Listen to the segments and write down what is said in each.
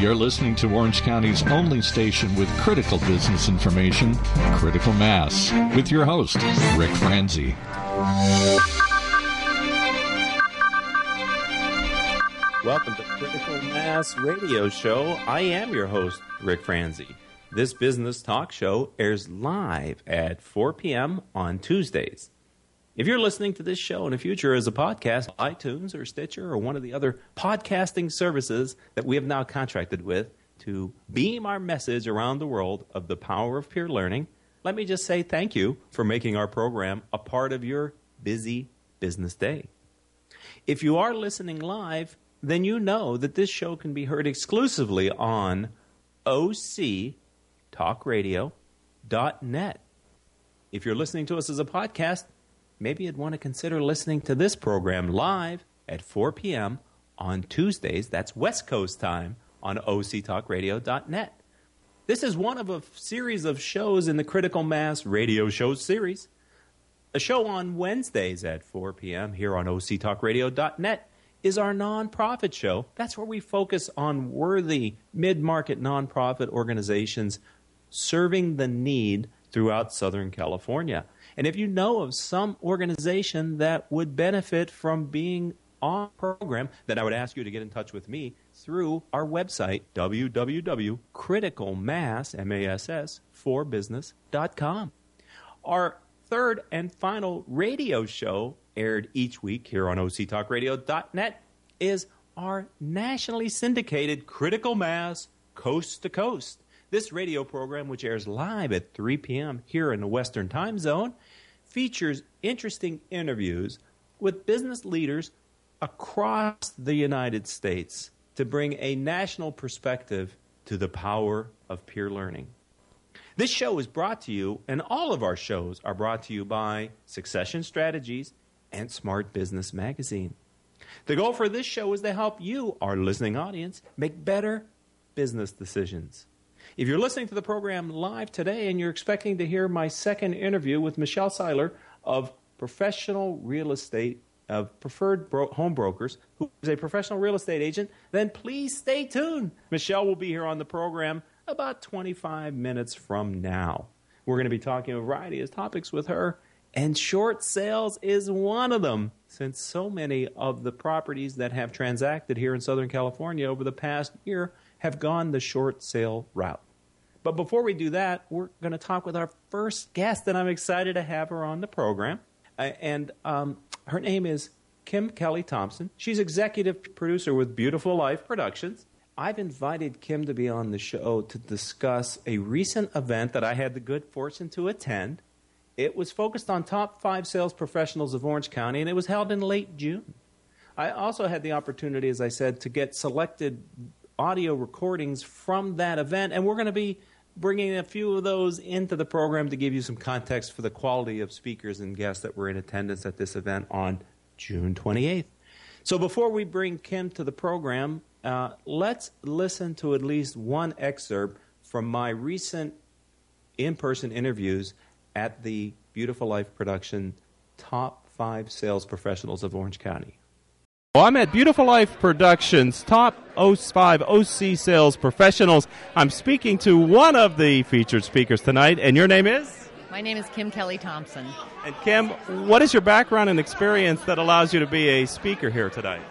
You're listening to Orange County's only station with critical business information, Critical Mass, with your host, Rick Franzi. Welcome to Critical Mass Radio Show. I am your host, Rick Franzi. This business talk show airs live at 4 p.m. on Tuesdays. If you're listening to this show in the future as a podcast, iTunes or Stitcher or one of the other podcasting services that we have now contracted with to beam our message around the world of the power of peer learning, let me just say thank you for making our program a part of your busy business day. If you are listening live, then you know that this show can be heard exclusively on octalkradio.net. If you're listening to us as a podcast, maybe you'd want to consider listening to this program live at 4 p.m. on Tuesdays. That's West Coast time on octalkradio.net. This is one of a series of shows in the Critical Mass radio show series. A show on Wednesdays at 4 p.m. here on octalkradio.net is our nonprofit show. That's where we focus on worthy mid market nonprofit organizations serving the need throughout Southern California. And if you know of some organization that would benefit from being on program, then I would ask you to get in touch with me through our website, www.criticalmass.com. Our third and final radio show aired each week here on octalkradio.net is our nationally syndicated Critical Mass Coast to Coast. This radio program, which airs live at 3 p.m. here in the Western Time Zone, features interesting interviews with business leaders across the United States to bring a national perspective to the power of peer learning. This show is brought to you, and all of our shows are brought to you by Succession Strategies and Smart Business Magazine. The goal for this show is to help you, our listening audience, make better business decisions. If you're listening to the program live today and you're expecting to hear my second interview with Michelle Seiler of Professional Real Estate of Preferred Bro- Home Brokers, who is a professional real estate agent, then please stay tuned. Michelle will be here on the program about 25 minutes from now. We're going to be talking a variety of topics with her, and short sales is one of them, since so many of the properties that have transacted here in Southern California over the past year have gone the short sale route. But before we do that, we're going to talk with our first guest, and I'm excited to have her on the program. Uh, and um, her name is Kim Kelly Thompson. She's executive producer with Beautiful Life Productions. I've invited Kim to be on the show to discuss a recent event that I had the good fortune to attend. It was focused on top five sales professionals of Orange County, and it was held in late June. I also had the opportunity, as I said, to get selected audio recordings from that event, and we're going to be bringing a few of those into the program to give you some context for the quality of speakers and guests that were in attendance at this event on June 28th. So before we bring Kim to the program, uh, let's listen to at least one excerpt from my recent in person interviews at the Beautiful Life production Top 5 Sales Professionals of Orange County. Well, I'm at Beautiful Life Productions, top 05 OC sales professionals. I'm speaking to one of the featured speakers tonight, and your name is? My name is Kim Kelly Thompson. And Kim, what is your background and experience that allows you to be a speaker here tonight?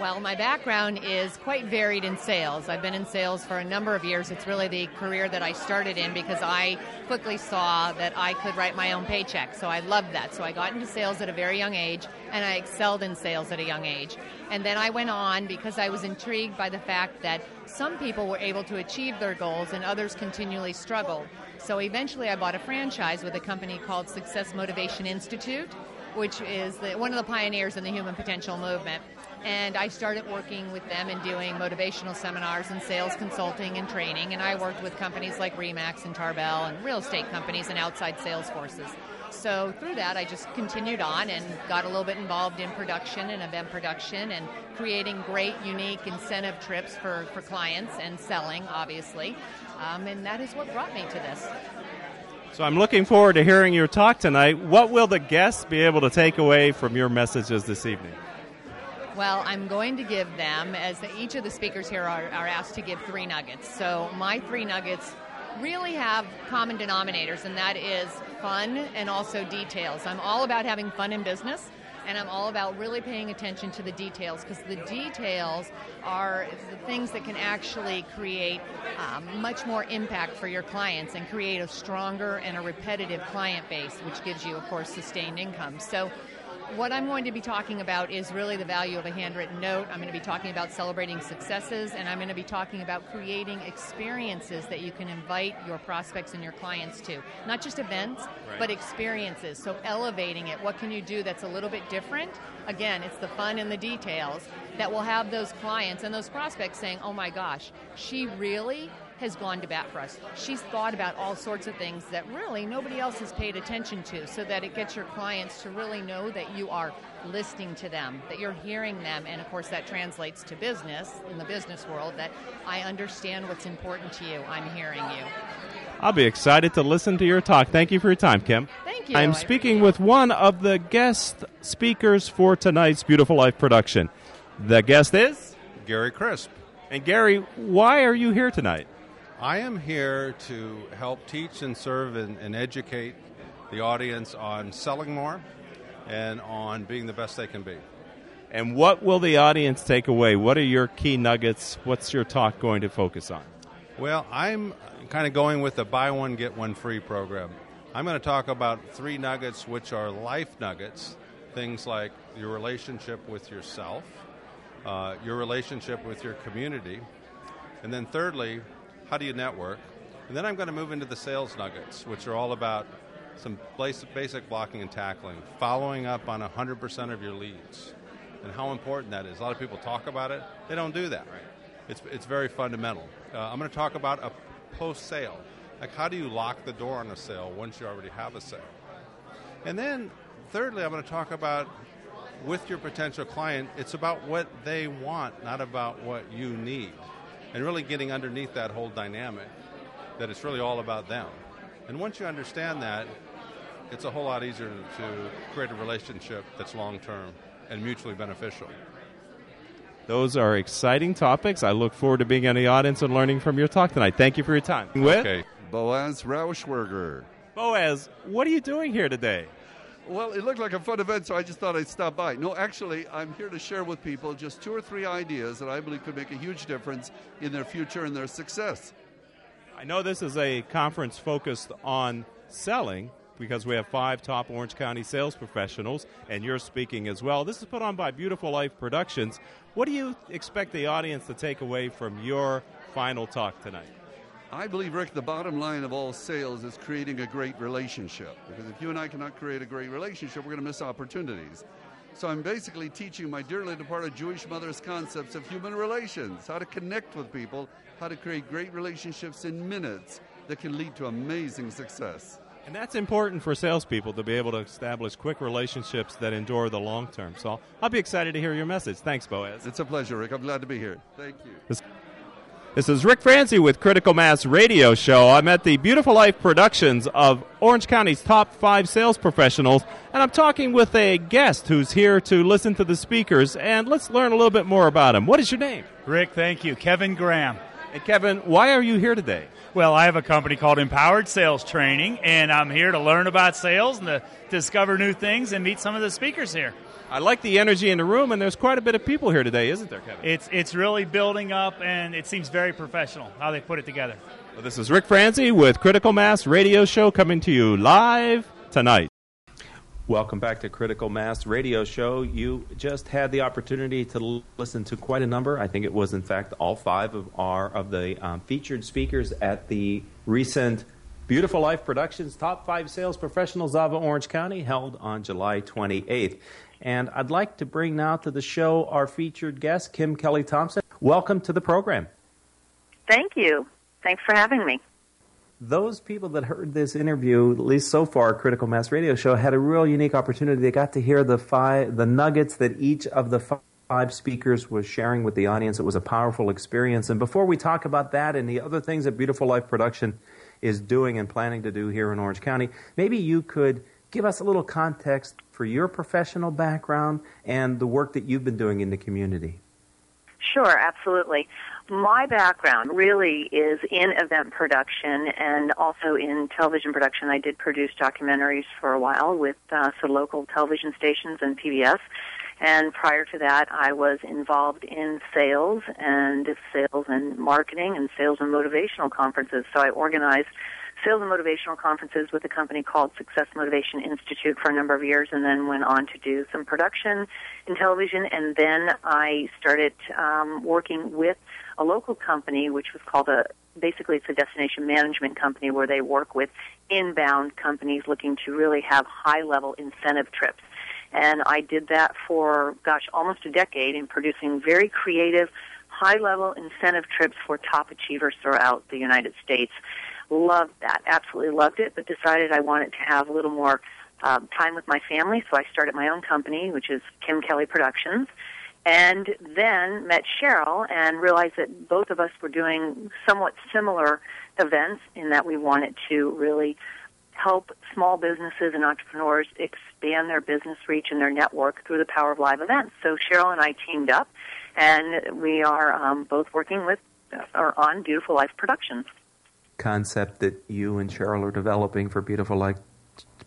Well, my background is quite varied in sales. I've been in sales for a number of years. It's really the career that I started in because I quickly saw that I could write my own paycheck. So I loved that. So I got into sales at a very young age and I excelled in sales at a young age. And then I went on because I was intrigued by the fact that some people were able to achieve their goals and others continually struggled. So eventually I bought a franchise with a company called Success Motivation Institute, which is the, one of the pioneers in the human potential movement and I started working with them and doing motivational seminars and sales consulting and training. And I worked with companies like Remax and Tarbell and real estate companies and outside sales forces. So through that, I just continued on and got a little bit involved in production and event production and creating great, unique incentive trips for, for clients and selling, obviously. Um, and that is what brought me to this. So I'm looking forward to hearing your talk tonight. What will the guests be able to take away from your messages this evening? Well, I'm going to give them, as each of the speakers here are, are asked to give three nuggets. So my three nuggets really have common denominators, and that is fun and also details. I'm all about having fun in business and I'm all about really paying attention to the details because the details are the things that can actually create um, much more impact for your clients and create a stronger and a repetitive client base, which gives you, of course, sustained income. So what I'm going to be talking about is really the value of a handwritten note. I'm going to be talking about celebrating successes, and I'm going to be talking about creating experiences that you can invite your prospects and your clients to. Not just events, right. but experiences. So elevating it. What can you do that's a little bit different? Again, it's the fun and the details that will have those clients and those prospects saying, oh my gosh, she really has gone to bat for us. She's thought about all sorts of things that really nobody else has paid attention to so that it gets your clients to really know that you are listening to them, that you're hearing them, and of course that translates to business in the business world that I understand what's important to you. I'm hearing you. I'll be excited to listen to your talk. Thank you for your time, Kim. Thank you. I'm speaking with one of the guest speakers for tonight's Beautiful Life production. The guest is Gary Crisp. And Gary, why are you here tonight? I am here to help teach and serve and, and, educate the audience on selling more and on being the best they can be. And what will the audience take away? What are your key nuggets? What's your talk going to focus on? Well, I'm kind of going with the buy one, get one free program. I'm going to talk about three nuggets, which are life nuggets things like your relationship with yourself, uh, your relationship with your community, and then thirdly, how do you network? And then I'm going to move into the sales nuggets, which are all about some basic blocking and tackling, following up on 100% of your leads, and how important that is. A lot of people talk about it, they don't do that. Right. It's, it's very fundamental. Uh, I'm going to talk about a post sale. Like, how do you lock the door on a sale once you already have a sale? And then, thirdly, I'm going to talk about with your potential client, it's about what they want, not about what you need and really getting underneath that whole dynamic that it's really all about them. And once you understand that, it's a whole lot easier to create a relationship that's long term and mutually beneficial. Those are exciting topics. I look forward to being in the audience and learning from your talk tonight. Thank you for your time. With okay. Boaz Rauschwerger. Boaz, what are you doing here today? Well, it looked like a fun event, so I just thought I'd stop by. No, actually, I'm here to share with people just two or three ideas that I believe could make a huge difference in their future and their success. I know this is a conference focused on selling because we have five top Orange County sales professionals, and you're speaking as well. This is put on by Beautiful Life Productions. What do you expect the audience to take away from your final talk tonight? I believe, Rick, the bottom line of all sales is creating a great relationship. Because if you and I cannot create a great relationship, we're going to miss opportunities. So I'm basically teaching my dearly departed Jewish mother's concepts of human relations, how to connect with people, how to create great relationships in minutes that can lead to amazing success. And that's important for salespeople to be able to establish quick relationships that endure the long term. So I'll be excited to hear your message. Thanks, Boaz. It's a pleasure, Rick. I'm glad to be here. Thank you. This- this is Rick Franzi with Critical Mass Radio Show. I'm at the Beautiful Life Productions of Orange County's top five sales professionals, and I'm talking with a guest who's here to listen to the speakers, and let's learn a little bit more about him. What is your name? Rick, thank you. Kevin Graham. And Kevin, why are you here today? Well, I have a company called Empowered Sales Training, and I'm here to learn about sales and to discover new things and meet some of the speakers here. I like the energy in the room, and there's quite a bit of people here today, isn't there, Kevin? It's it's really building up, and it seems very professional how they put it together. Well, this is Rick Franzi with Critical Mass Radio Show coming to you live tonight. Welcome back to Critical Mass Radio Show. You just had the opportunity to l- listen to quite a number. I think it was, in fact, all five of our of the um, featured speakers at the recent Beautiful Life Productions Top Five Sales Professionals of Orange County, held on July 28th. And I'd like to bring now to the show our featured guest, Kim Kelly Thompson. Welcome to the program. Thank you. Thanks for having me. Those people that heard this interview, at least so far, Critical Mass Radio Show, had a real unique opportunity. They got to hear the five, the nuggets that each of the five speakers was sharing with the audience. It was a powerful experience. And before we talk about that and the other things that Beautiful Life Production is doing and planning to do here in Orange County, maybe you could give us a little context for your professional background and the work that you've been doing in the community. Sure, absolutely. My background really is in event production and also in television production. I did produce documentaries for a while with uh, some local television stations and PBS. And prior to that, I was involved in sales and sales and marketing and sales and motivational conferences. So I organized sales and motivational conferences with a company called Success Motivation Institute for a number of years and then went on to do some production in television. And then I started um, working with a local company, which was called a basically it's a destination management company where they work with inbound companies looking to really have high level incentive trips. And I did that for, gosh, almost a decade in producing very creative, high level incentive trips for top achievers throughout the United States loved that, absolutely loved it, but decided I wanted to have a little more um, time with my family, so I started my own company, which is Kim Kelly Productions. And then met Cheryl and realized that both of us were doing somewhat similar events in that we wanted to really help small businesses and entrepreneurs expand their business reach and their network through the power of live events. So Cheryl and I teamed up, and we are um, both working with or on Beautiful Life Productions concept that you and Cheryl are developing for Beautiful Life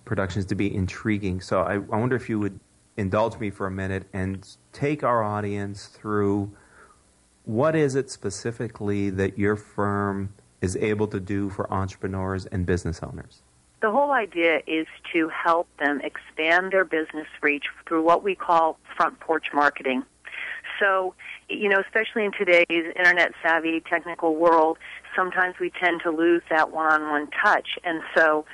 Productions to be intriguing. So I, I wonder if you would indulge me for a minute and take our audience through what is it specifically that your firm is able to do for entrepreneurs and business owners? The whole idea is to help them expand their business reach through what we call front porch marketing. So, you know, especially in today's internet savvy technical world, sometimes we tend to lose that one-on-one touch. And so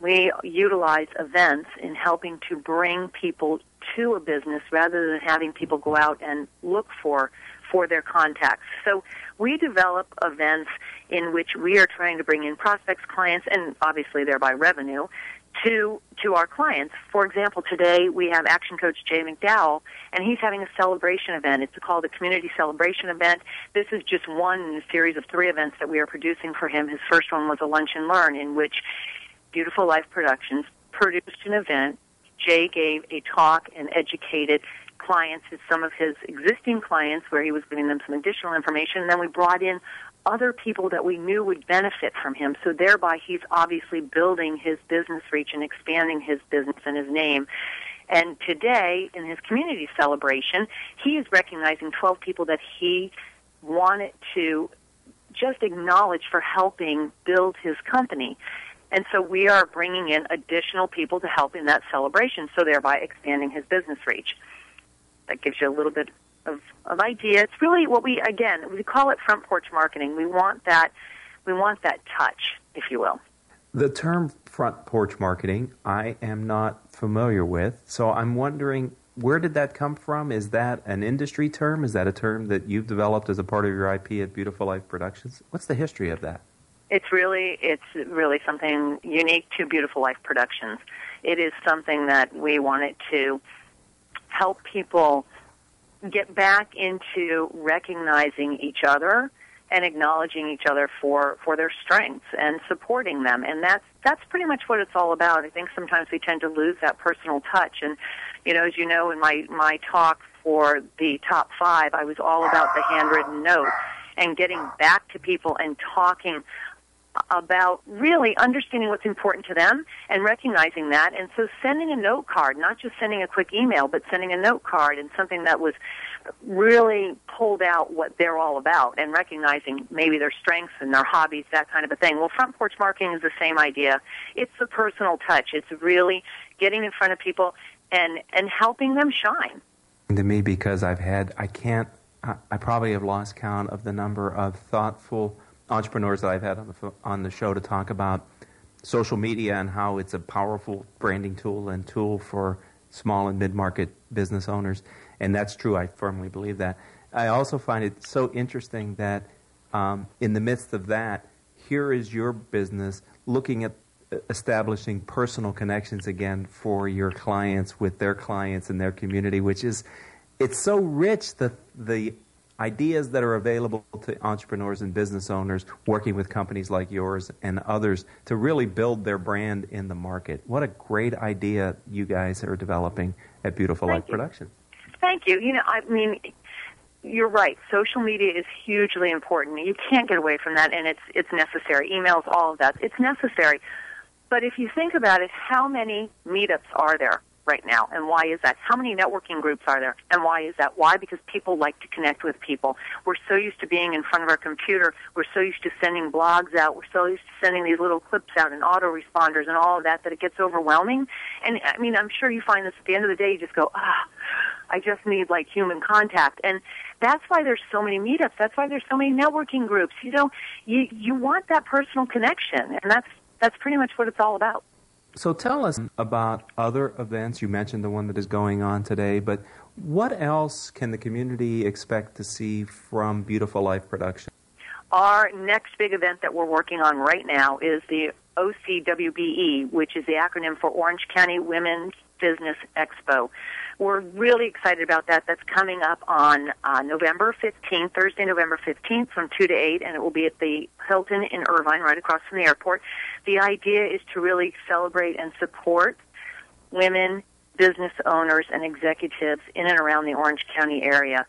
we utilize events in helping to bring people to a business rather than having people go out and look for for their contacts. So we develop events in which we are trying to bring in prospects, clients, and obviously thereby revenue to to our clients. For example, today we have action coach Jay McDowell, and he's having a celebration event. It's called a community celebration event. This is just one in a series of three events that we are producing for him. His first one was a lunch and learn, in which Beautiful Life Productions produced an event. Jay gave a talk and educated clients, some of his existing clients, where he was giving them some additional information. And then we brought in other people that we knew would benefit from him. So thereby he's obviously building his business reach and expanding his business and his name. And today, in his community celebration, he is recognizing 12 people that he wanted to just acknowledge for helping build his company. And so we are bringing in additional people to help in that celebration, so thereby expanding his business reach. That gives you a little bit of, of idea. It's really what we again we call it front porch marketing. We want that we want that touch, if you will. The term front porch marketing I am not familiar with, so I'm wondering where did that come from? Is that an industry term? Is that a term that you've developed as a part of your IP at Beautiful Life Productions? What's the history of that? It's really it's really something unique to Beautiful Life Productions. It is something that we wanted to help people get back into recognizing each other and acknowledging each other for for their strengths and supporting them. And that's that's pretty much what it's all about. I think sometimes we tend to lose that personal touch. And you know as you know in my my talk for the top 5 i was all about the handwritten note and getting back to people and talking about really understanding what's important to them and recognizing that. And so sending a note card, not just sending a quick email, but sending a note card and something that was really pulled out what they're all about and recognizing maybe their strengths and their hobbies, that kind of a thing. Well, front porch marketing is the same idea. It's the personal touch. It's really getting in front of people and, and helping them shine. To me, because I've had, I can't, I probably have lost count of the number of thoughtful entrepreneurs that I've had on the, on the show to talk about social media and how it's a powerful branding tool and tool for small and mid-market business owners. And that's true. I firmly believe that. I also find it so interesting that um, in the midst of that, here is your business looking at establishing personal connections again for your clients with their clients and their community, which is it's so rich the the ideas that are available to entrepreneurs and business owners working with companies like yours and others to really build their brand in the market. What a great idea you guys are developing at Beautiful Thank Life you. Productions. Thank you. You know, I mean, you're right. Social media is hugely important. You can't get away from that, and it's it's necessary. Emails, all of that, it's necessary. But if you think about it, how many meetups are there right now, and why is that? How many networking groups are there, and why is that? Why? Because people like to connect with people. We're so used to being in front of our computer. We're so used to sending blogs out. We're so used to sending these little clips out and autoresponders and all of that that it gets overwhelming. And I mean, I'm sure you find this at the end of the day. You just go, ah. I just need like human contact. And that's why there's so many meetups. That's why there's so many networking groups. You know, you you want that personal connection, and that's that's pretty much what it's all about. So tell us about other events. You mentioned the one that is going on today, but what else can the community expect to see from Beautiful Life Production? Our next big event that we're working on right now is the OCWBE, which is the acronym for Orange County Women's Business Expo. We're really excited about that. That's coming up on uh, November 15th, Thursday, November 15th from 2 to 8, and it will be at the Hilton in Irvine, right across from the airport. The idea is to really celebrate and support women, business owners, and executives in and around the Orange County area.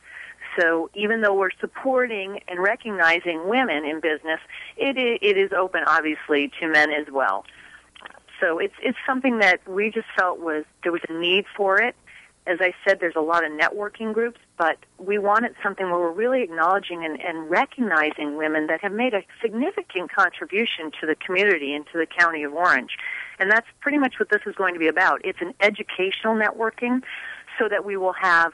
So even though we're supporting and recognizing women in business, it it is open obviously to men as well. So it's it's something that we just felt was there was a need for it. As I said, there's a lot of networking groups, but we wanted something where we're really acknowledging and, and recognizing women that have made a significant contribution to the community and to the county of Orange. And that's pretty much what this is going to be about. It's an educational networking so that we will have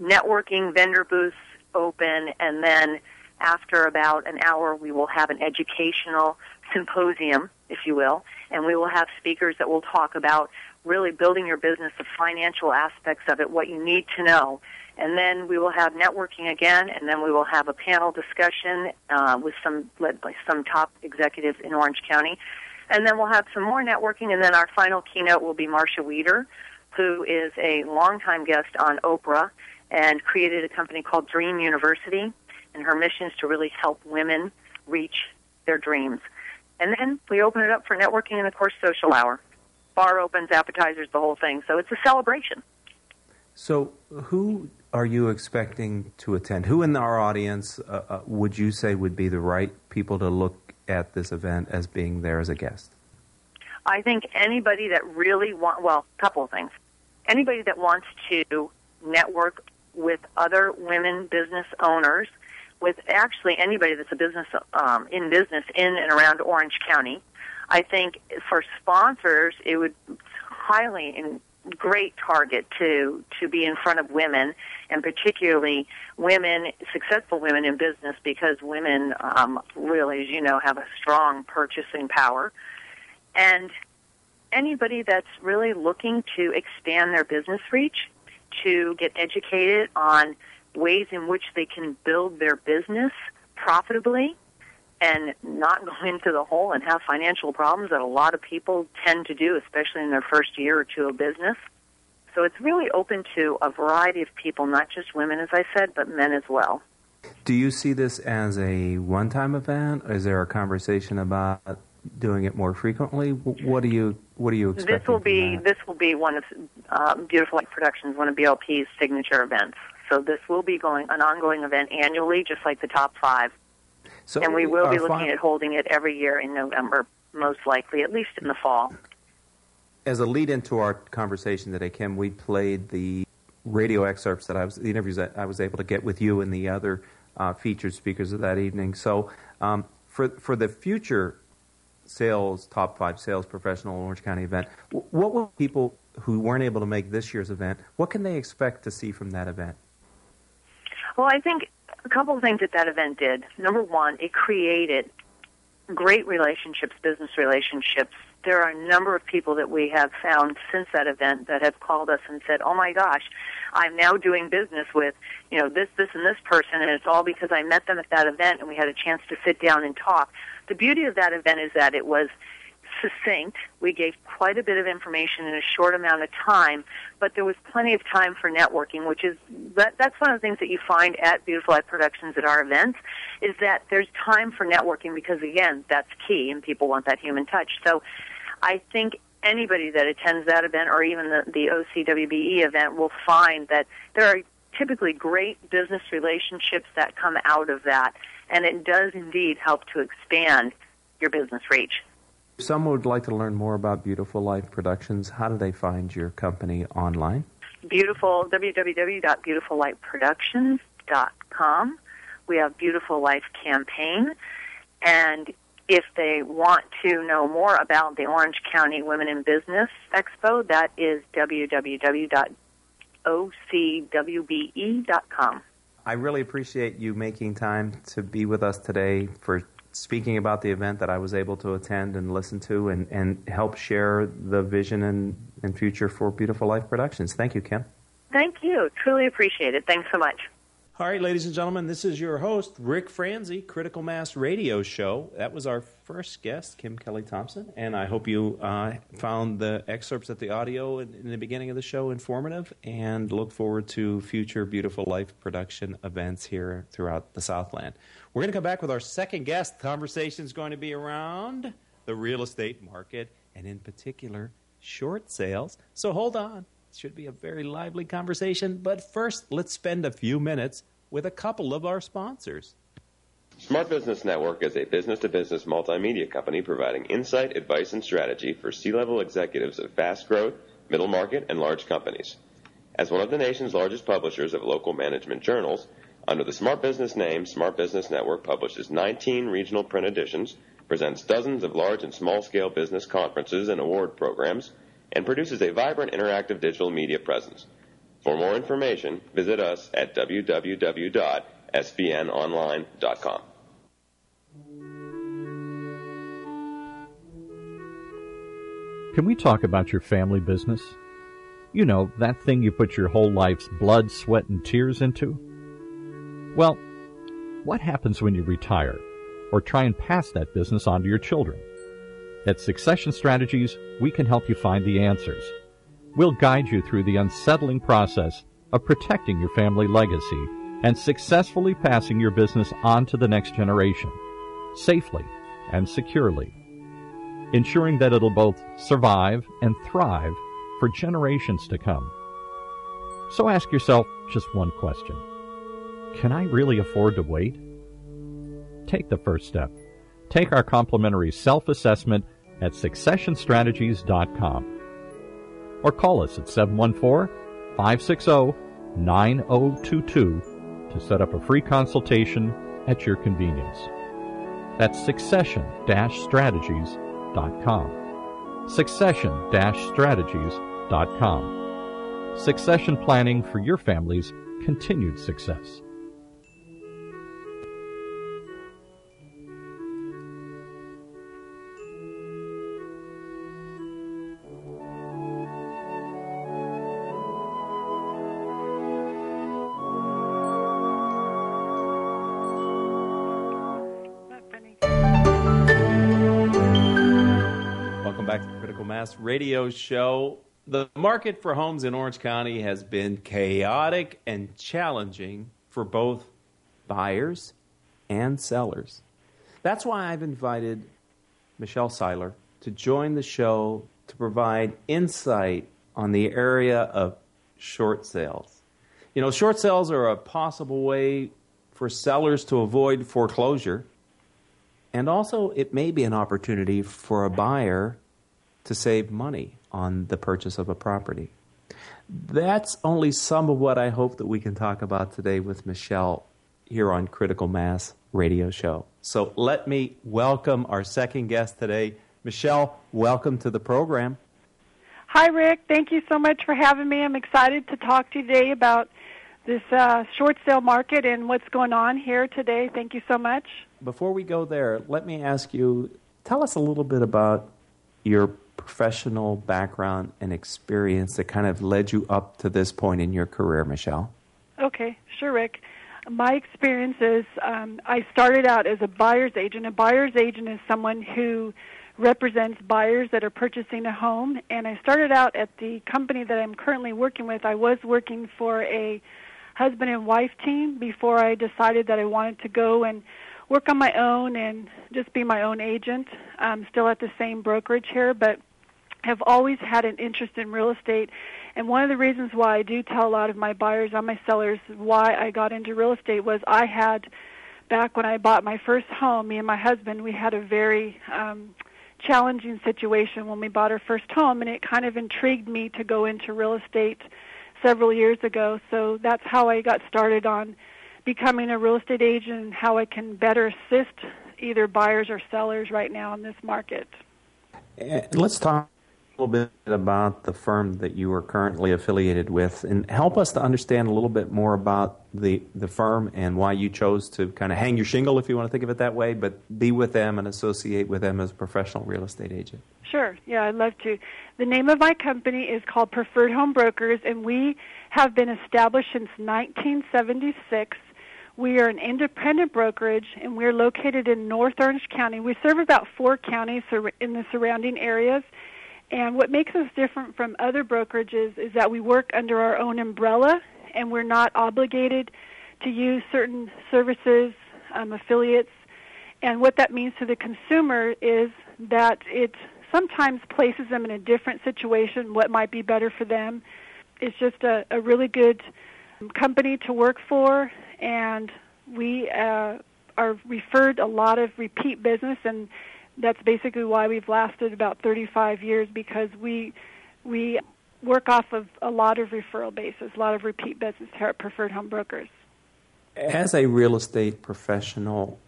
networking vendor booths open and then after about an hour we will have an educational symposium, if you will, and we will have speakers that will talk about really building your business, the financial aspects of it, what you need to know. And then we will have networking again, and then we will have a panel discussion uh, with some led by some top executives in Orange County. And then we'll have some more networking, and then our final keynote will be Marcia Wieder, who is a longtime guest on Oprah and created a company called Dream University. And her mission is to really help women reach their dreams. And then we open it up for networking and, of course, social hour. Bar opens, appetizers, the whole thing. So it's a celebration. So, who are you expecting to attend? Who in our audience uh, uh, would you say would be the right people to look at this event as being there as a guest? I think anybody that really want well, a couple of things. Anybody that wants to network with other women business owners, with actually anybody that's a business um, in business in and around Orange County. I think for sponsors, it would highly in great target to to be in front of women and particularly women successful women in business because women um, really as you know have a strong purchasing power. And anybody that's really looking to expand their business reach to get educated on ways in which they can build their business profitably and not go into the hole and have financial problems that a lot of people tend to do, especially in their first year or two of business. So it's really open to a variety of people, not just women, as I said, but men as well. Do you see this as a one time event? Is there a conversation about doing it more frequently? What do you what do you expect? This will be this will be one of um, Beautiful Life Productions, one of BLP's signature events. So this will be going an ongoing event annually, just like the top five. So and we will be looking at holding it every year in November, most likely, at least in the fall. As a lead into our conversation today, Kim, we played the radio excerpts that I was, the interviews that I was able to get with you and the other uh, featured speakers of that evening. So, um, for for the future sales top five sales professional Orange County event, what will people who weren't able to make this year's event, what can they expect to see from that event? Well, I think a couple of things that that event did. Number one, it created great relationships, business relationships. There are a number of people that we have found since that event that have called us and said, "Oh my gosh, I'm now doing business with, you know, this, this, and this person, and it's all because I met them at that event and we had a chance to sit down and talk." The beauty of that event is that it was succinct. We gave quite a bit of information in a short amount of time, but there was plenty of time for networking, which is that, that's one of the things that you find at Beautiful Life Productions at our events is that there's time for networking because again, that's key and people want that human touch. So I think anybody that attends that event or even the, the OCWBE event will find that there are typically great business relationships that come out of that and it does indeed help to expand your business reach. If someone would like to learn more about Beautiful Life Productions, how do they find your company online? Beautiful, www.beautifullifeproductions.com. We have Beautiful Life Campaign, and if they want to know more about the Orange County Women in Business Expo, that is www.ocwbe.com. I really appreciate you making time to be with us today for speaking about the event that I was able to attend and listen to and, and help share the vision and, and future for Beautiful Life Productions. Thank you, Kim. Thank you. Truly appreciate it. Thanks so much. All right, ladies and gentlemen, this is your host, Rick Franzi, Critical Mass Radio Show. That was our first guest, Kim Kelly Thompson, and I hope you uh, found the excerpts at the audio in, in, the beginning of the show informative and look forward to future Beautiful Life production events here throughout the Southland. We're going to come back with our second guest. The conversation is going to be around the real estate market and, in particular, short sales. So hold on. Should be a very lively conversation. But first, let's spend a few minutes with a couple of our sponsors. Smart Business Network is a business to business multimedia company providing insight, advice, and strategy for C level executives of fast growth, middle market, and large companies. As one of the nation's largest publishers of local management journals, under the Smart Business name, Smart Business Network publishes 19 regional print editions, presents dozens of large and small scale business conferences and award programs, and produces a vibrant interactive digital media presence. For more information, visit us at www.sbnonline.com. Can we talk about your family business? You know, that thing you put your whole life's blood, sweat, and tears into? Well, what happens when you retire or try and pass that business on to your children? At Succession Strategies, we can help you find the answers. We'll guide you through the unsettling process of protecting your family legacy and successfully passing your business on to the next generation, safely and securely, ensuring that it'll both survive and thrive for generations to come. So ask yourself just one question. Can I really afford to wait? Take the first step. Take our complimentary self-assessment at successionstrategies.com or call us at 714 560 9022 to set up a free consultation at your convenience. That's succession strategies.com. Succession strategies.com. Succession planning for your family's continued success. Radio show. The market for homes in Orange County has been chaotic and challenging for both buyers and sellers. That's why I've invited Michelle Seiler to join the show to provide insight on the area of short sales. You know, short sales are a possible way for sellers to avoid foreclosure, and also it may be an opportunity for a buyer to save money on the purchase of a property. That's only some of what I hope that we can talk about today with Michelle here on Critical Mass Radio Show. So let me welcome our second guest today. Michelle, welcome to the program. Hi, Rick. Thank you so much for having me. I'm excited to talk to you today about this uh, short sale market and what's going on here today. Thank you so much. Before we go there, let me ask you tell us a little bit about your professional background and experience that kind of led you up to this point in your career, Michelle? Okay, sure, Rick. My experience is um, I started out as a buyer's agent. A buyer's agent is someone who represents buyers that are purchasing a home. And I started out at the company that I'm currently working with. I was working for a husband and wife team before I decided that I wanted to go and work on my own and just be my own agent. I'm still at the same brokerage here, but have always had an interest in real estate. And one of the reasons why I do tell a lot of my buyers and my sellers why I got into real estate was I had back when I bought my first home, me and my husband, we had a very um challenging situation when we bought our first home, and it kind of intrigued me to go into real estate several years ago. So that's how I got started on becoming a real estate agent and how I can better assist either buyers or sellers right now in this market. Let's talk little bit about the firm that you are currently affiliated with and help us to understand a little bit more about the, the firm and why you chose to kind of hang your shingle, if you want to think of it that way, but be with them and associate with them as a professional real estate agent. Sure, yeah, I'd love to. The name of my company is called Preferred Home Brokers, and we have been established since 1976. We are an independent brokerage, and we're located in North Orange County. We serve about four counties in the surrounding areas and what makes us different from other brokerages is that we work under our own umbrella and we're not obligated to use certain services, um, affiliates. And what that means to the consumer is that it sometimes places them in a different situation, what might be better for them. It's just a, a really good company to work for, and we uh, are referred a lot of repeat business and that's basically why we've lasted about 35 years because we we work off of a lot of referral basis, a lot of repeat business here at Preferred Home Brokers. As a real estate professional,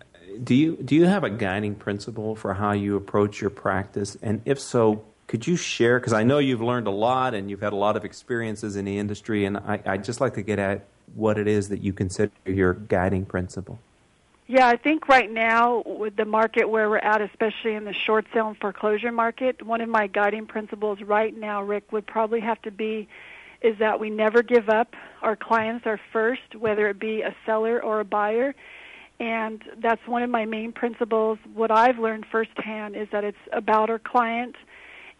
do you do you have a guiding principle for how you approach your practice? And if so, could you share? Because I know you've learned a lot and you've had a lot of experiences in the industry, and I, I'd just like to get at what it is that you consider your guiding principle. Yeah, I think right now with the market where we're at, especially in the short sale and foreclosure market, one of my guiding principles right now, Rick, would probably have to be is that we never give up. Our clients are first, whether it be a seller or a buyer. And that's one of my main principles. What I've learned firsthand is that it's about our client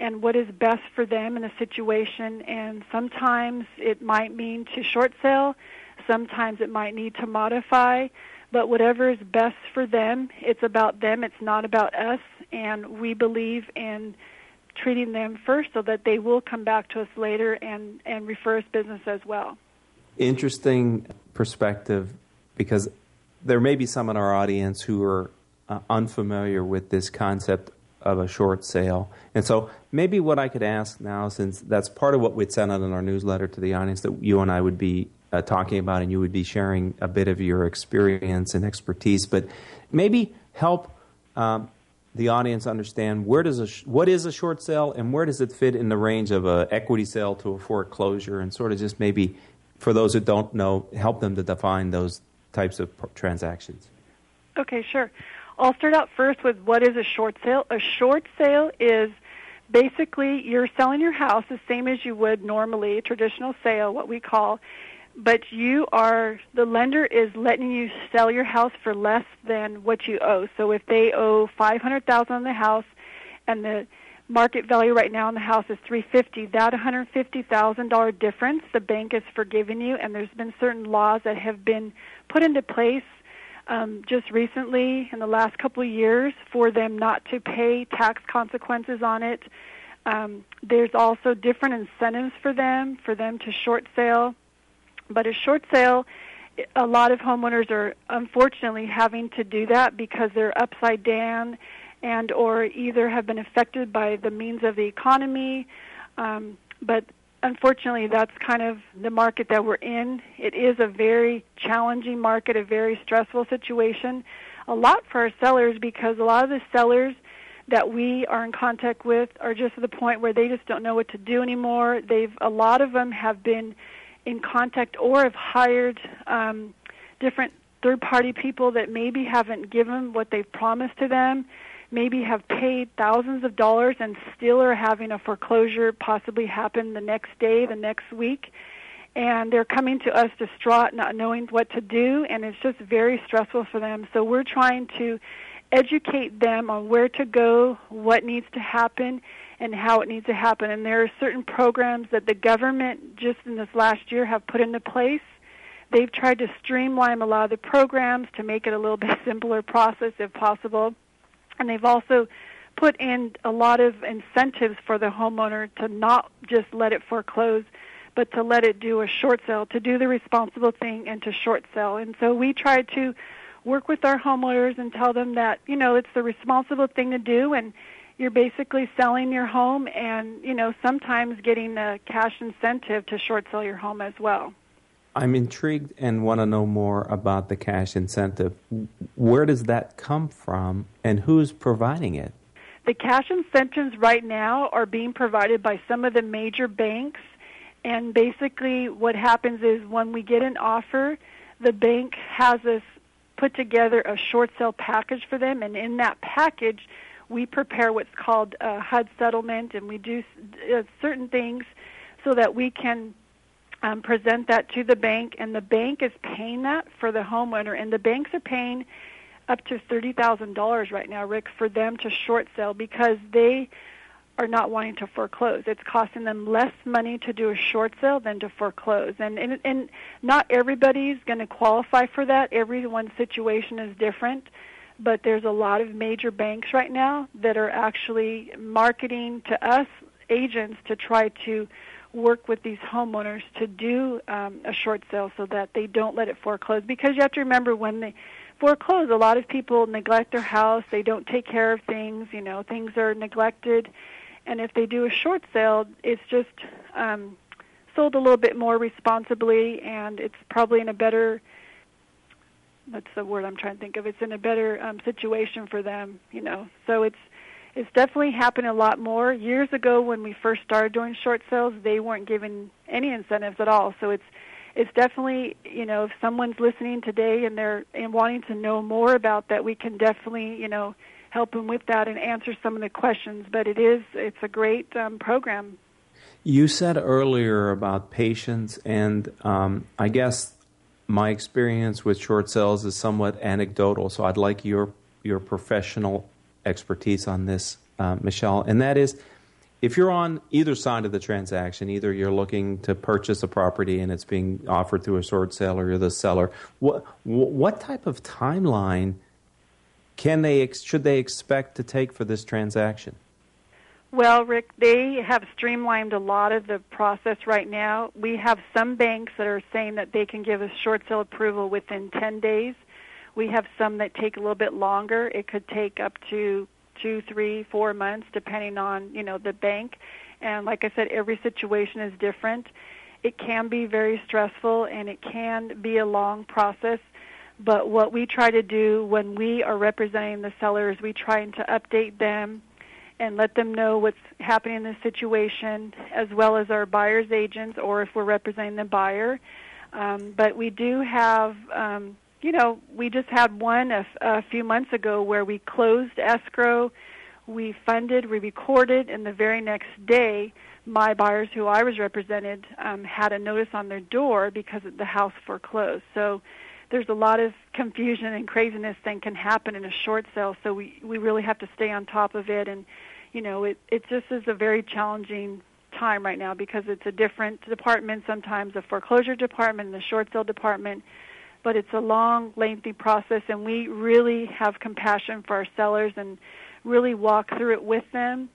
and what is best for them in a situation. And sometimes it might mean to short sale, sometimes it might need to modify but whatever is best for them, it's about them, it's not about us, and we believe in treating them first so that they will come back to us later and, and refer us business as well. Interesting perspective because there may be some in our audience who are uh, unfamiliar with this concept of a short sale. And so maybe what I could ask now, since that's part of what we'd send out in our newsletter to the audience, that you and I would be uh, talking about, and you would be sharing a bit of your experience and expertise. But maybe help um, the audience understand where does a sh- what is a short sale and where does it fit in the range of a equity sale to a foreclosure, and sort of just maybe for those who don't know, help them to define those types of transactions. Okay, sure. I'll start out first with what is a short sale. A short sale is basically you're selling your house the same as you would normally traditional sale, what we call, but you are the lender is letting you sell your house for less than what you owe. So if they owe 500,000 on the house and the market value right now on the house is 350, that $150,000 difference the bank is forgiving you and there's been certain laws that have been put into place um, just recently in the last couple of years for them not to pay tax consequences on it. Um, there's also different incentives for them, for them to short sale but a short sale, a lot of homeowners are unfortunately having to do that because they're upside down and or either have been affected by the means of the economy. Um, but unfortunately, that's kind of the market that we're in. It is a very challenging market, a very stressful situation. A lot for our sellers because a lot of the sellers that we are in contact with are just at the point where they just don't know what to do anymore. They've a lot of them have been in contact or have hired um, different third party people that maybe haven't given what they've promised to them, maybe have paid thousands of dollars and still are having a foreclosure possibly happen the next day, the next week. And they're coming to us distraught, not knowing what to do, and it's just very stressful for them. So we're trying to educate them on where to go, what needs to happen, and how it needs to happen. And there are certain programs that the government just in this last year have put into place. They've tried to streamline a lot of the programs to make it a little bit simpler process if possible. And they've also put in a lot of incentives for the homeowner to not just let it foreclose, but to let it do a short sale, to do the responsible thing and to short sell. And so we try to work with our homeowners and tell them that, you know, it's the responsible thing to do and you're basically selling your home and, you know, sometimes getting a cash incentive to short sell your home as well. I'm intrigued and want to know more about the cash incentive. Where does that come from and who's providing it? The cash incentives right now are being provided by some of the major banks. And basically, what happens is when we get an offer, the bank has us put together a short sale package for them. And in that package, we prepare what's called a HUD settlement, and we do uh, certain things so that we can um, present that to the bank, and the bank is paying that for the homeowner, and the banks are paying up to thirty thousand dollars right now, Rick, for them to short sell because they are not wanting to foreclose. It's costing them less money to do a short sale than to foreclose, and and, and not everybody's going to qualify for that. Everyone's situation is different, but there's a lot of major banks right now that are actually marketing to us agents to try to work with these homeowners to do um, a short sale so that they don't let it foreclose because you have to remember when they foreclose. A lot of people neglect their house. They don't take care of things. You know, things are neglected. And if they do a short sale, it's just um, sold a little bit more responsibly, and it's probably in a better. That's the word I'm trying to think of. It's in a better um, situation for them, you know. So it's it's definitely happened a lot more. Years ago, when we first started doing short sales, they weren't given any incentives at all. So it's it's definitely you know if someone's listening today and they're and wanting to know more about that we can definitely you know help them with that and answer some of the questions but it is it's a great um, program you said earlier about patience and um, i guess my experience with short sales is somewhat anecdotal so i'd like your your professional expertise on this uh, michelle and that is if you're on either side of the transaction, either you're looking to purchase a property and it's being offered through a short sale, or you're the seller, what what type of timeline can they should they expect to take for this transaction? Well, Rick, they have streamlined a lot of the process right now. We have some banks that are saying that they can give us short sale approval within 10 days. We have some that take a little bit longer. It could take up to two, three, four months, depending on you know the bank. And like I said, every situation is different. It can be very stressful, and it can be a long process. But what we try to do when we are representing the sellers, we try to update them and let them know what's happening in the situation, as well as our buyer's agents, or if we're representing the buyer. Um, but we do have um, you know, we just had one a, few months ago where we closed escrow, we funded, we recorded, and the very next day, my buyers who I was represented um, had a notice on their door because the house foreclosed. So there's a lot of confusion and craziness that can happen in a short sale. So we we really have to stay on top of it, and you know, it it just is a very challenging time right now because it's a different department. Sometimes a foreclosure department and the short sale department but it's a long, lengthy process, and we really have compassion for our sellers and really walk through it with them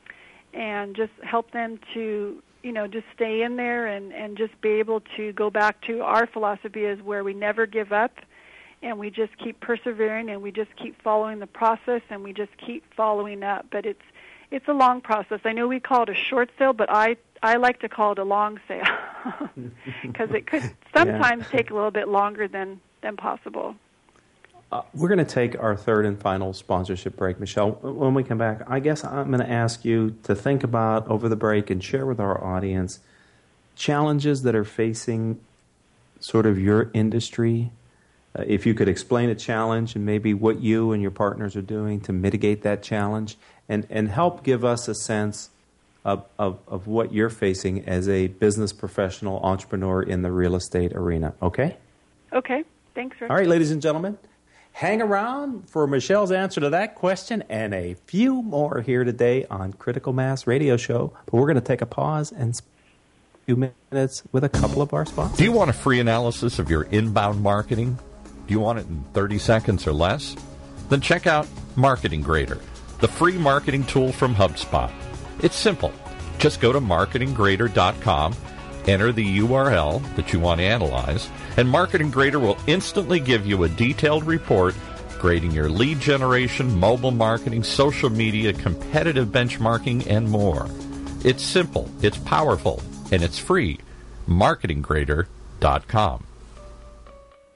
and just help them to you know just stay in there and and just be able to go back to our philosophy is where we never give up and we just keep persevering and we just keep following the process and we just keep following up but it's it's a long process i know we call it a short sale but i i like to call it a long sale because it could sometimes yeah. take a little bit longer than than possible. Uh, we're going to take our third and final sponsorship break, Michelle. When we come back, I guess I'm going to ask you to think about over the break and share with our audience challenges that are facing sort of your industry. Uh, if you could explain a challenge and maybe what you and your partners are doing to mitigate that challenge and, and help give us a sense of, of, of what you're facing as a business professional entrepreneur in the real estate arena. Okay? Okay. Thanks, Rick. All right, ladies and gentlemen. Hang around for Michelle's answer to that question and a few more here today on Critical Mass Radio Show. But we're going to take a pause and a few minutes with a couple of our sponsors. Do you want a free analysis of your inbound marketing? Do you want it in 30 seconds or less? Then check out Marketing Grader, the free marketing tool from HubSpot. It's simple. Just go to marketinggrader.com, enter the URL that you want to analyze, and Marketing Grader will instantly give you a detailed report grading your lead generation, mobile marketing, social media, competitive benchmarking, and more. It's simple, it's powerful, and it's free. MarketingGrader.com.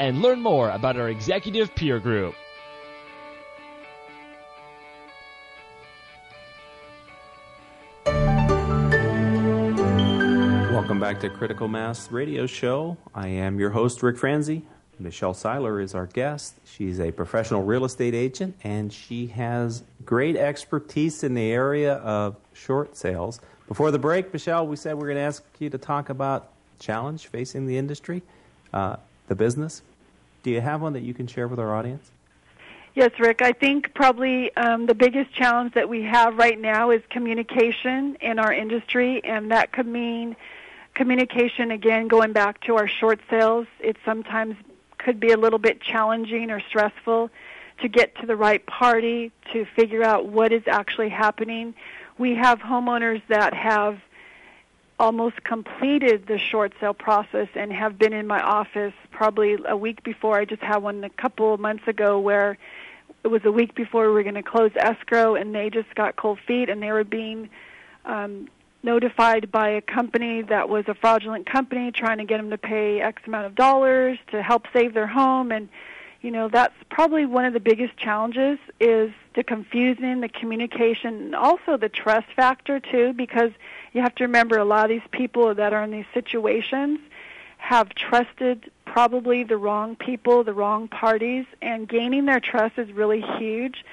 and learn more about our executive peer group. Welcome back to Critical Mass Radio Show. I am your host, Rick Franzi. Michelle Seiler is our guest. She's a professional real estate agent and she has great expertise in the area of short sales. Before the break, Michelle, we said we are going to ask you to talk about challenge facing the industry, uh, the business. Do you have one that you can share with our audience? Yes, Rick. I think probably um, the biggest challenge that we have right now is communication in our industry, and that could mean communication again going back to our short sales. It sometimes could be a little bit challenging or stressful to get to the right party to figure out what is actually happening. We have homeowners that have almost completed the short sale process and have been in my office probably a week before. I just had one a couple of months ago where it was a week before we were going to close escrow and they just got cold feet and they were being um, notified by a company that was a fraudulent company trying to get them to pay X amount of dollars to help save their home and you know that's probably one of the biggest challenges is the confusion the communication and also the trust factor too because you have to remember a lot of these people that are in these situations have trusted probably the wrong people, the wrong parties, and gaining their trust is really huge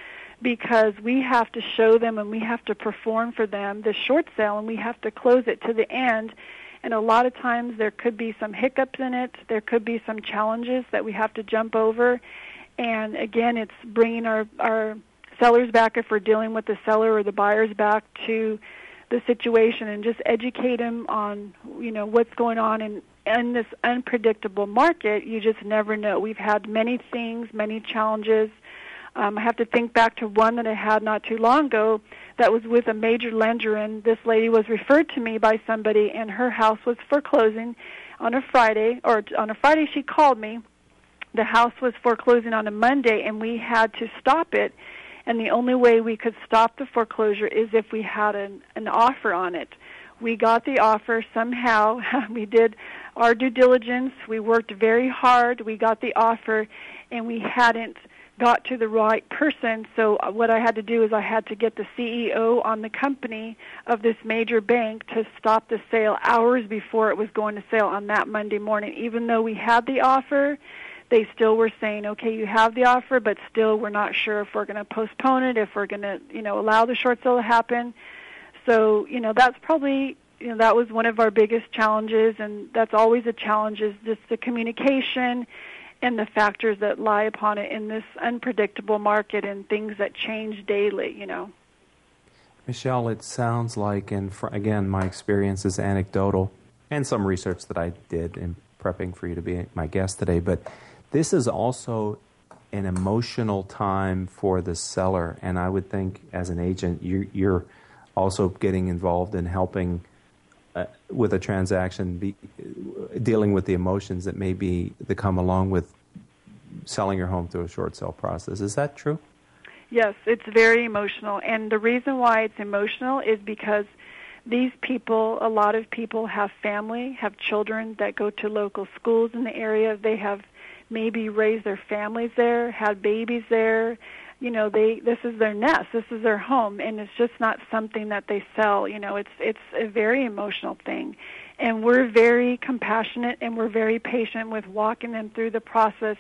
because we have to show them and we have to perform for them the short sale and we have to close it to the end. And a lot of times there could be some hiccups in it, there could be some challenges that we have to jump over. And again, it's bringing our, our sellers back if we're dealing with the seller or the buyers back to the situation and just educate them on you know what's going on in in this unpredictable market. You just never know. We've had many things many challenges. Um, I have to think back to one that I had not too long ago that was with a major lender, and this lady was referred to me by somebody, and her house was foreclosing on a Friday, or on a Friday she called me. The house was foreclosing on a Monday, and we had to stop it and the only way we could stop the foreclosure is if we had an, an offer on it. We got the offer somehow. we did our due diligence. We worked very hard. We got the offer, and we hadn't got to the right person. So uh, what I had to do is I had to get the CEO on the company of this major bank to stop the sale hours before it was going to sale on that Monday morning. Even though we had the offer, they still were saying, okay, you have the offer, but still we're not sure if we're going to postpone it, if we're going to, you know, allow the short sale to happen. So, you know, that's probably, you know, that was one of our biggest challenges, and that's always a challenge is just the communication and the factors that lie upon it in this unpredictable market and things that change daily, you know. Michelle, it sounds like, and again, my experience is anecdotal and some research that I did in prepping for you to be my guest today, but this is also an emotional time for the seller, and I would think as an agent, you, you're also getting involved in helping uh, with a transaction, be, dealing with the emotions that may be that come along with selling your home through a short sale process. Is that true? Yes, it's very emotional, and the reason why it's emotional is because these people, a lot of people have family, have children that go to local schools in the area. They have maybe raised their families there, had babies there. You know, they this is their nest, this is their home, and it's just not something that they sell. You know, it's it's a very emotional thing, and we're very compassionate and we're very patient with walking them through the process,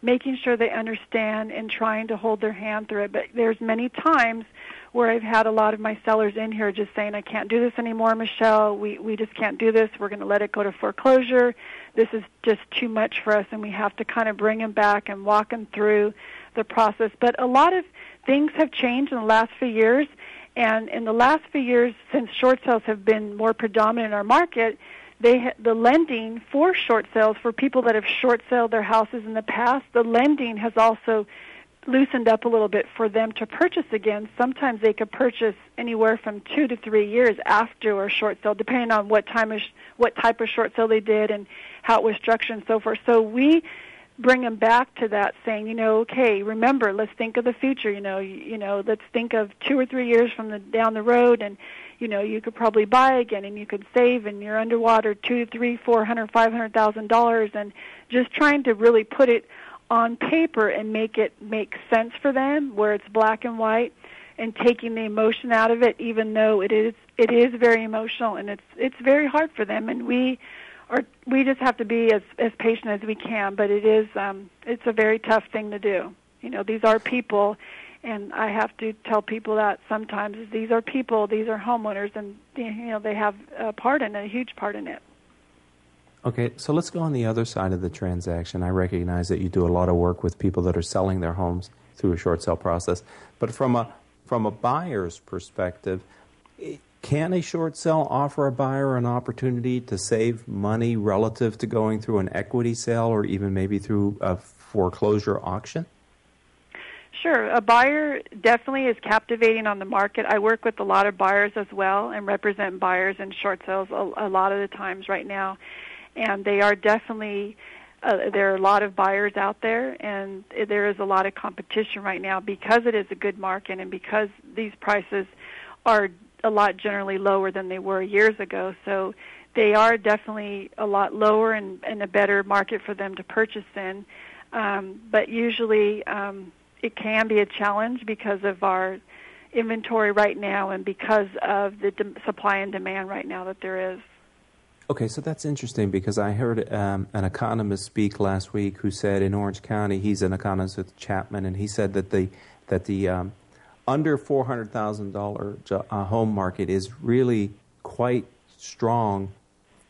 making sure they understand and trying to hold their hand through it. But there's many times where I've had a lot of my sellers in here just saying, I can't do this anymore, Michelle. We, we just can't do this. We're going to let it go to foreclosure. This is just too much for us, and we have to kind of bring them back and walk them through the process. But a lot of things have changed in the last few years, and in the last few years, since short sales have been more predominant in our market, they ha- the lending for short sales for people that have short sold their houses in the past, the lending has also loosened up a little bit for them to purchase again. Sometimes they could purchase anywhere from two to three years after a short sale, depending on what time of what type of short sale they did and how it was structured and so forth. So we bring them back to that, saying, you know, okay, remember, let's think of the future. You know, you, you know, let's think of two or three years from the down the road, and you know, you could probably buy again, and you could save, and you're underwater two, three, four hundred, five hundred thousand dollars, and just trying to really put it on paper and make it make sense for them where it's black and white and taking the emotion out of it even though it is it is very emotional and it's it's very hard for them. And we are we just have to be as as patient as we can but it is um it's a very tough thing to do. You know these are people and I have to tell people that sometimes these are people these are homeowners and you know they have a part in a huge part in it Okay, so let's go on the other side of the transaction. I recognize that you do a lot of work with people that are selling their homes through a short sale process, but from a from a buyer's perspective, can a short sale offer a buyer an opportunity to save money relative to going through an equity sale or even maybe through a foreclosure auction? Sure. A buyer definitely is captivating on the market. I work with a lot of buyers as well and represent buyers in short sales a, a lot of the times right now and they are definitely uh, there are a lot of buyers out there, and there is a lot of competition right now because it is a good market and because these prices are a lot generally lower than they were years ago. So they are definitely a lot lower and, and a better market for them to purchase in. Um, but usually um, it can be a challenge because of our inventory right now and because of the de- supply and demand right now that there is. Okay, so that's interesting because I heard um, an economist speak last week who said in Orange County he's an economist with Chapman, and he said that the that the um, under four hundred thousand dollar uh, home market is really quite strong,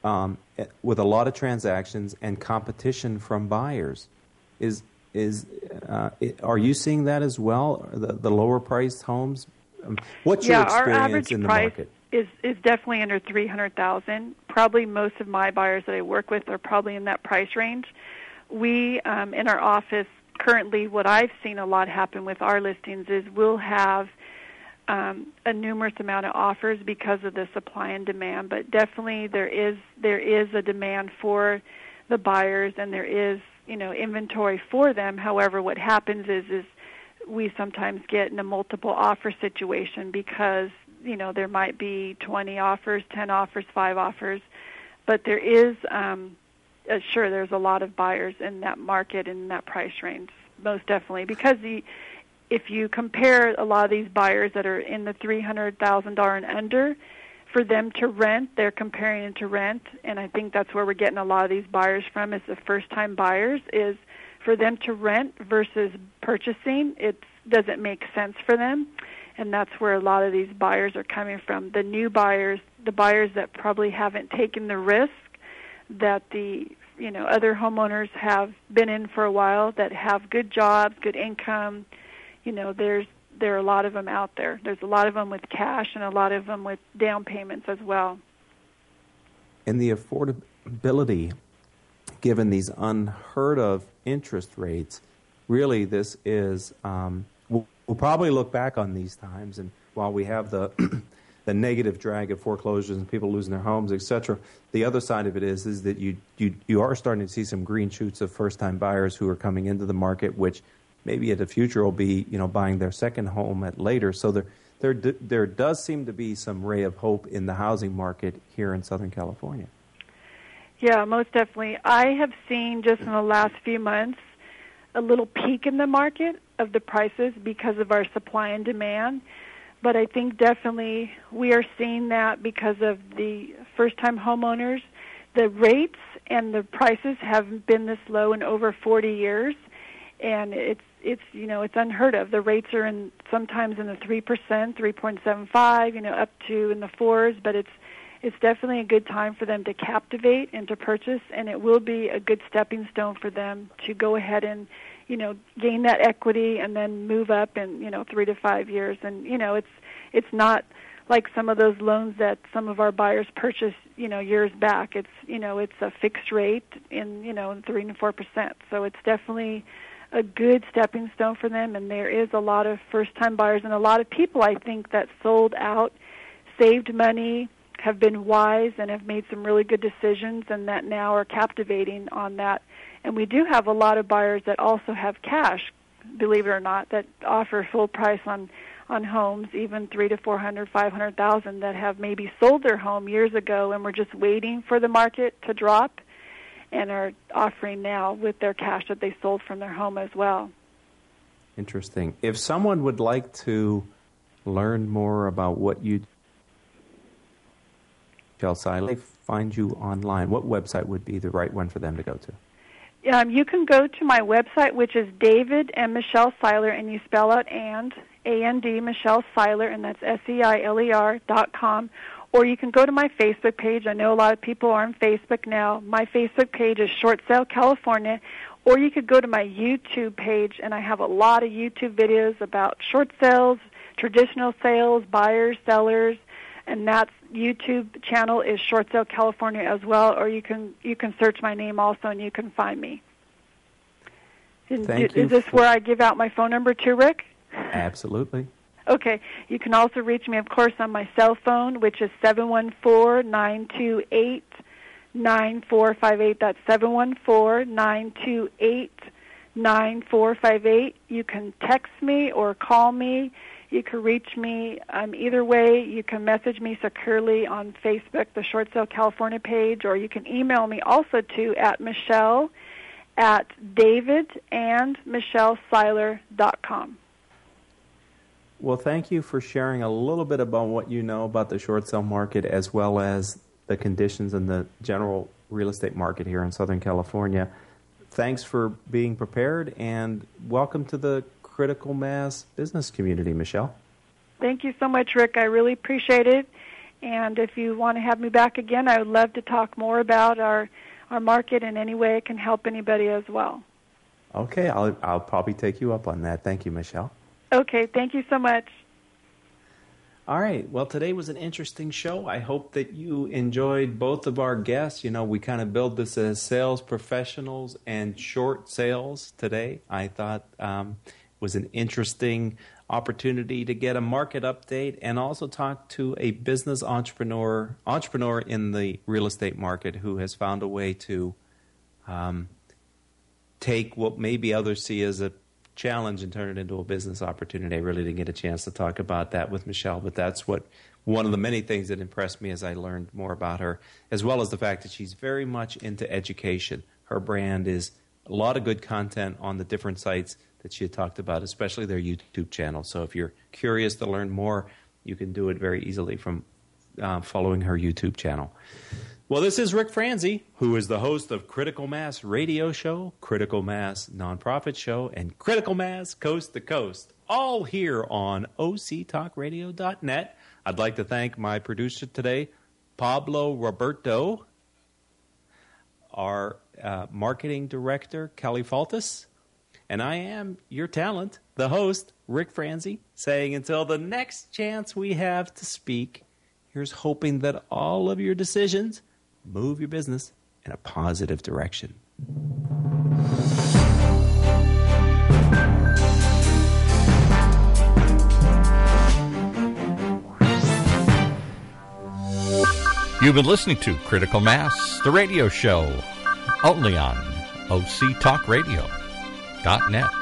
um, eh, with a lot of transactions and competition from buyers. Is is uh, are you seeing that as well? The, the lower priced homes. Um, what's yeah, your experience in the price- market? Is is definitely under 300,000. Probably most of my buyers that I work with are probably in that price range. We um, in our office currently, what I've seen a lot happen with our listings is we'll have um, a numerous amount of offers because of the supply and demand. But definitely there is there is a demand for the buyers, and there is you know inventory for them. However, what happens is is we sometimes get in a multiple offer situation because you know there might be 20 offers, 10 offers, 5 offers, but there is um uh, sure there's a lot of buyers in that market in that price range most definitely because the if you compare a lot of these buyers that are in the $300,000 and under for them to rent they're comparing it to rent and I think that's where we're getting a lot of these buyers from is the first time buyers is for them to rent versus purchasing it doesn't make sense for them and that's where a lot of these buyers are coming from. The new buyers, the buyers that probably haven't taken the risk that the you know other homeowners have been in for a while that have good jobs, good income. You know, there's there are a lot of them out there. There's a lot of them with cash and a lot of them with down payments as well. And the affordability, given these unheard of interest rates, really this is um, We'll probably look back on these times, and while we have the the negative drag of foreclosures and people losing their homes, etc. The other side of it is is that you you you are starting to see some green shoots of first time buyers who are coming into the market, which maybe in the future will be you know buying their second home at later. So there there there does seem to be some ray of hope in the housing market here in Southern California. Yeah, most definitely. I have seen just in the last few months a little peak in the market of the prices because of our supply and demand. But I think definitely we are seeing that because of the first time homeowners. The rates and the prices haven't been this low in over 40 years. And it's it's you know it's unheard of. The rates are in sometimes in the three percent, three point seven five, you know, up to in the fours. But it's it's definitely a good time for them to captivate and to purchase, and it will be a good stepping stone for them to go ahead and you know gain that equity and then move up in you know three to five years. And you know it's it's not like some of those loans that some of our buyers purchased you know years back. It's you know it's a fixed rate in you know three and four percent. So it's definitely a good stepping stone for them and there is a lot of first time buyers and a lot of people I think that sold out, saved money, have been wise and have made some really good decisions and that now are captivating on that. And we do have a lot of buyers that also have cash, believe it or not, that offer full price on on homes, even three to four hundred, five hundred thousand that have maybe sold their home years ago and were just waiting for the market to drop and are offering now with their cash that they sold from their home as well. Interesting. If someone would like to learn more about what you Michelle they find you online, what website would be the right one for them to go to? Um, you can go to my website, which is David and Michelle Seiler, and you spell out and A N D Michelle Seiler, and that's S E I L E R dot com. Or you can go to my Facebook page. I know a lot of people are on Facebook now. My Facebook page is Short Sale California. Or you could go to my YouTube page, and I have a lot of YouTube videos about short sales, traditional sales, buyers, sellers, and that YouTube channel is Short Sale California as well. Or you can you can search my name also, and you can find me. Thank is, is this where I give out my phone number to Rick? Absolutely. Okay. You can also reach me, of course, on my cell phone, which is seven one four nine two eight nine four five eight. That's seven one four nine two eight nine four five eight. You can text me or call me. You can reach me um, either way. You can message me securely on Facebook, the Short Sale California page, or you can email me also to at Michelle at David and com. Well, thank you for sharing a little bit about what you know about the short sale market as well as the conditions in the general real estate market here in Southern California. Thanks for being prepared and welcome to the critical mass business community, Michelle. Thank you so much, Rick. I really appreciate it. And if you want to have me back again, I would love to talk more about our, our market in any way it can help anybody as well. Okay, I'll, I'll probably take you up on that. Thank you, Michelle. Okay, thank you so much. All right. Well, today was an interesting show. I hope that you enjoyed both of our guests. You know, we kind of build this as sales professionals and short sales today. I thought um, was an interesting opportunity to get a market update and also talk to a business entrepreneur entrepreneur in the real estate market who has found a way to um, take what maybe others see as a challenge and turn it into a business opportunity. I really didn't get a chance to talk about that with Michelle, but that's what one of the many things that impressed me as I learned more about her, as well as the fact that she's very much into education. Her brand is a lot of good content on the different sites that she had talked about, especially their YouTube channel. So if you're curious to learn more, you can do it very easily from uh, following her YouTube channel. Well, this is Rick Franzi, who is the host of Critical Mass Radio Show, Critical Mass Nonprofit Show, and Critical Mass Coast to Coast, all here on OCTalkRadio.net. I'd like to thank my producer today, Pablo Roberto, our uh, marketing director, Kelly Faltis, and I am your talent, the host, Rick Franzi, saying until the next chance we have to speak, here's hoping that all of your decisions move your business in a positive direction. You've been listening to Critical Mass, the radio show, only on OCTalkRadio.net.